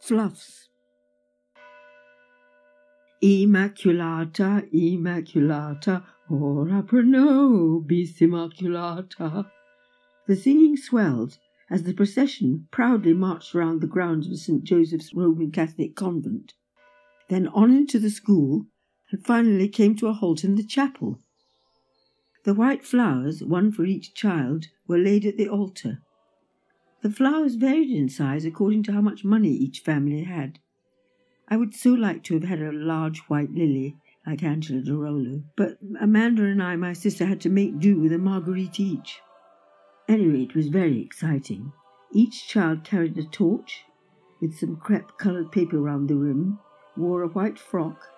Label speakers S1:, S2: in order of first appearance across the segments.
S1: Fluffs. Immaculata, Immaculata, ora pro nobis Immaculata. The singing swelled as the procession proudly marched round the grounds of St. Joseph's Roman Catholic convent, then on into the school, and finally came to a halt in the chapel. The white flowers, one for each child, were laid at the altar. The flowers varied in size according to how much money each family had. I would so like to have had a large white lily, like Angela de Rollo, but Amanda and I, my sister, had to make do with a marguerite each. Anyway, it was very exciting. Each child carried a torch with some crepe coloured paper round the rim, wore a white frock,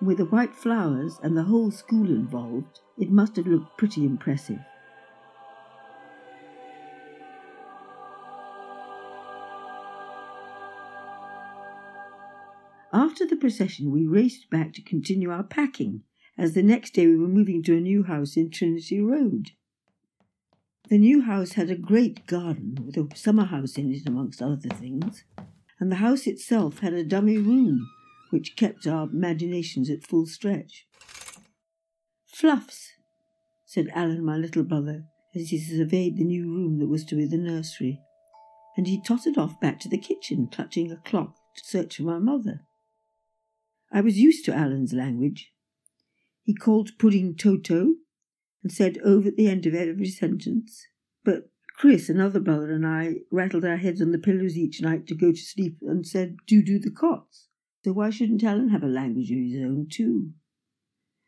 S1: and with the white flowers and the whole school involved, it must have looked pretty impressive. After the procession, we raced back to continue our packing, as the next day we were moving to a new house in Trinity Road. The new house had a great garden with a summer house in it, amongst other things, and the house itself had a dummy room which kept our imaginations at full stretch. Fluffs, said Alan, my little brother, as he surveyed the new room that was to be the nursery, and he tottered off back to the kitchen, clutching a clock to search for my mother. I was used to Alan's language. He called pudding Toto and said over at the end of every sentence, but Chris, another brother, and I rattled our heads on the pillows each night to go to sleep and said, do do the cots. So why shouldn't Alan have a language of his own too?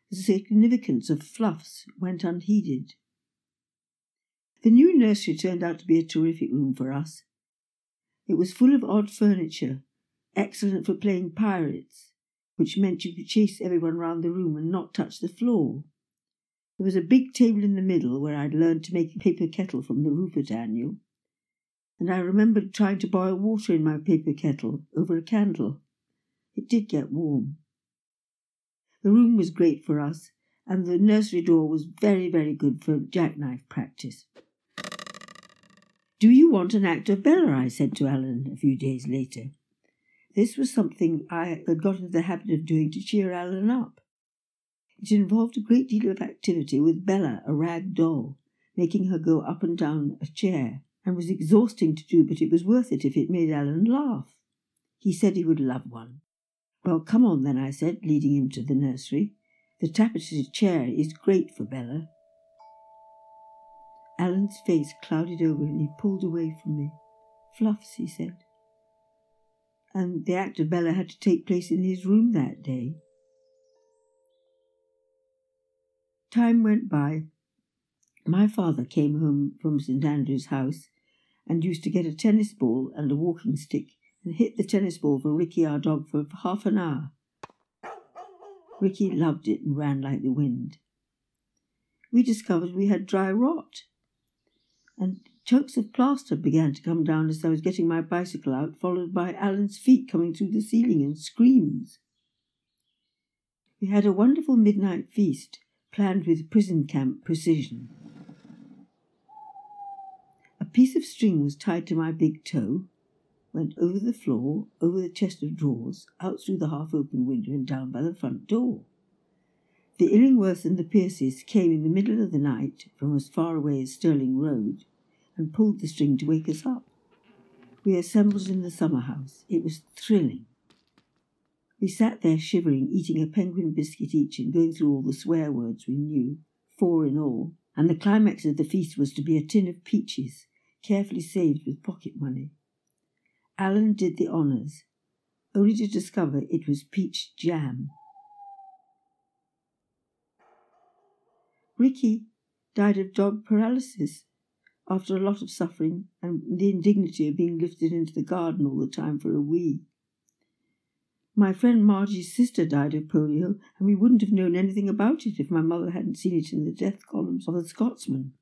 S1: The significance of fluffs went unheeded. The new nursery turned out to be a terrific room for us. It was full of odd furniture, excellent for playing pirates, which meant you could chase everyone round the room and not touch the floor. There was a big table in the middle where I'd learned to make a paper kettle from the Rupert Annual, and I remembered trying to boil water in my paper kettle over a candle. It did get warm. The room was great for us, and the nursery door was very, very good for jackknife practice. Do you want an act of Bella? I said to Alan a few days later. This was something I had got into the habit of doing to cheer Alan up. It involved a great deal of activity with Bella, a rag doll, making her go up and down a chair, and was exhausting to do, but it was worth it if it made Alan laugh. He said he would love one. Well, come on then, I said, leading him to the nursery. The tapestried chair is great for Bella. Alan's face clouded over and he pulled away from me. Fluffs, he said. And the act of Bella had to take place in his room that day. Time went by. My father came home from St Andrew's house and used to get a tennis ball and a walking stick and hit the tennis ball for Ricky, our dog, for half an hour. Ricky loved it and ran like the wind. We discovered we had dry rot, and chunks of plaster began to come down as I was getting my bicycle out, followed by Alan's feet coming through the ceiling and screams. We had a wonderful midnight feast planned with prison camp precision. A piece of string was tied to my big toe, went over the floor, over the chest of drawers, out through the half open window, and down by the front door. The Illingworths and the Pierces came in the middle of the night from as far away as Stirling Road and pulled the string to wake us up. We assembled in the summer house. It was thrilling. We sat there shivering, eating a penguin biscuit each and going through all the swear words we knew, four in all, and the climax of the feast was to be a tin of peaches, carefully saved with pocket money. Alan did the honours, only to discover it was peach jam. Ricky died of dog paralysis after a lot of suffering and the indignity of being lifted into the garden all the time for a wee. My friend Margie's sister died of polio, and we wouldn't have known anything about it if my mother hadn't seen it in the death columns of the Scotsman.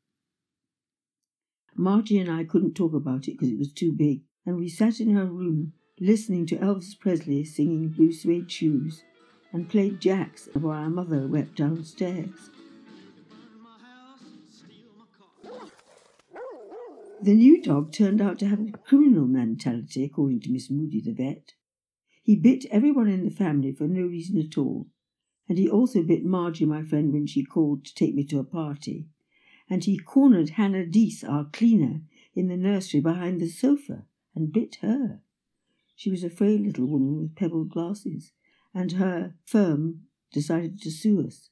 S1: Margie and I couldn't talk about it because it was too big, and we sat in her room listening to Elvis Presley singing Blue Suede Shoes and played jacks while our mother wept downstairs. The new dog turned out to have a criminal mentality, according to Miss Moody the vet. He bit everyone in the family for no reason at all, and he also bit Margie, my friend, when she called to take me to a party, and he cornered Hannah Deese, our cleaner, in the nursery behind the sofa, and bit her. She was a frail little woman with pebbled glasses, and her firm decided to sue us.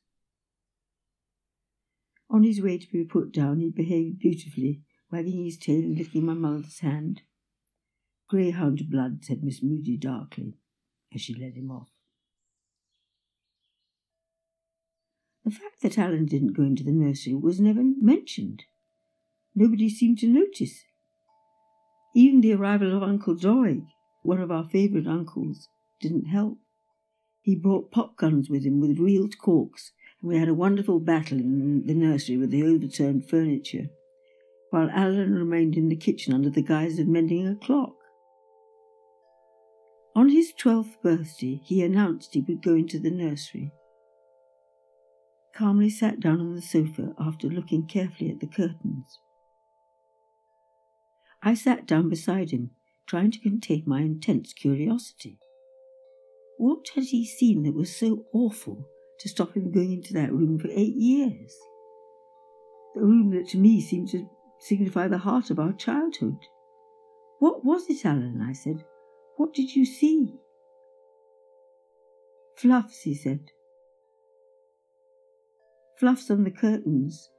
S1: On his way to be put down, he behaved beautifully, wagging his tail and licking my mother's hand. Greyhound blood, said Miss Moody darkly, as she led him off. The fact that Alan didn't go into the nursery was never mentioned. Nobody seemed to notice. Even the arrival of Uncle Doig, one of our favourite uncles, didn't help. He brought pop guns with him with reeled corks and we had a wonderful battle in the nursery with the overturned furniture, while Alan remained in the kitchen under the guise of mending a clock. On his twelfth birthday, he announced he would go into the nursery. Calmly sat down on the sofa after looking carefully at the curtains. I sat down beside him, trying to contain my intense curiosity. What had he seen that was so awful to stop him going into that room for eight years. The room that to me seemed to signify the heart of our childhood. What was it, Alan? I said. What did you see? Fluffs, he said. Fluffs on the curtains,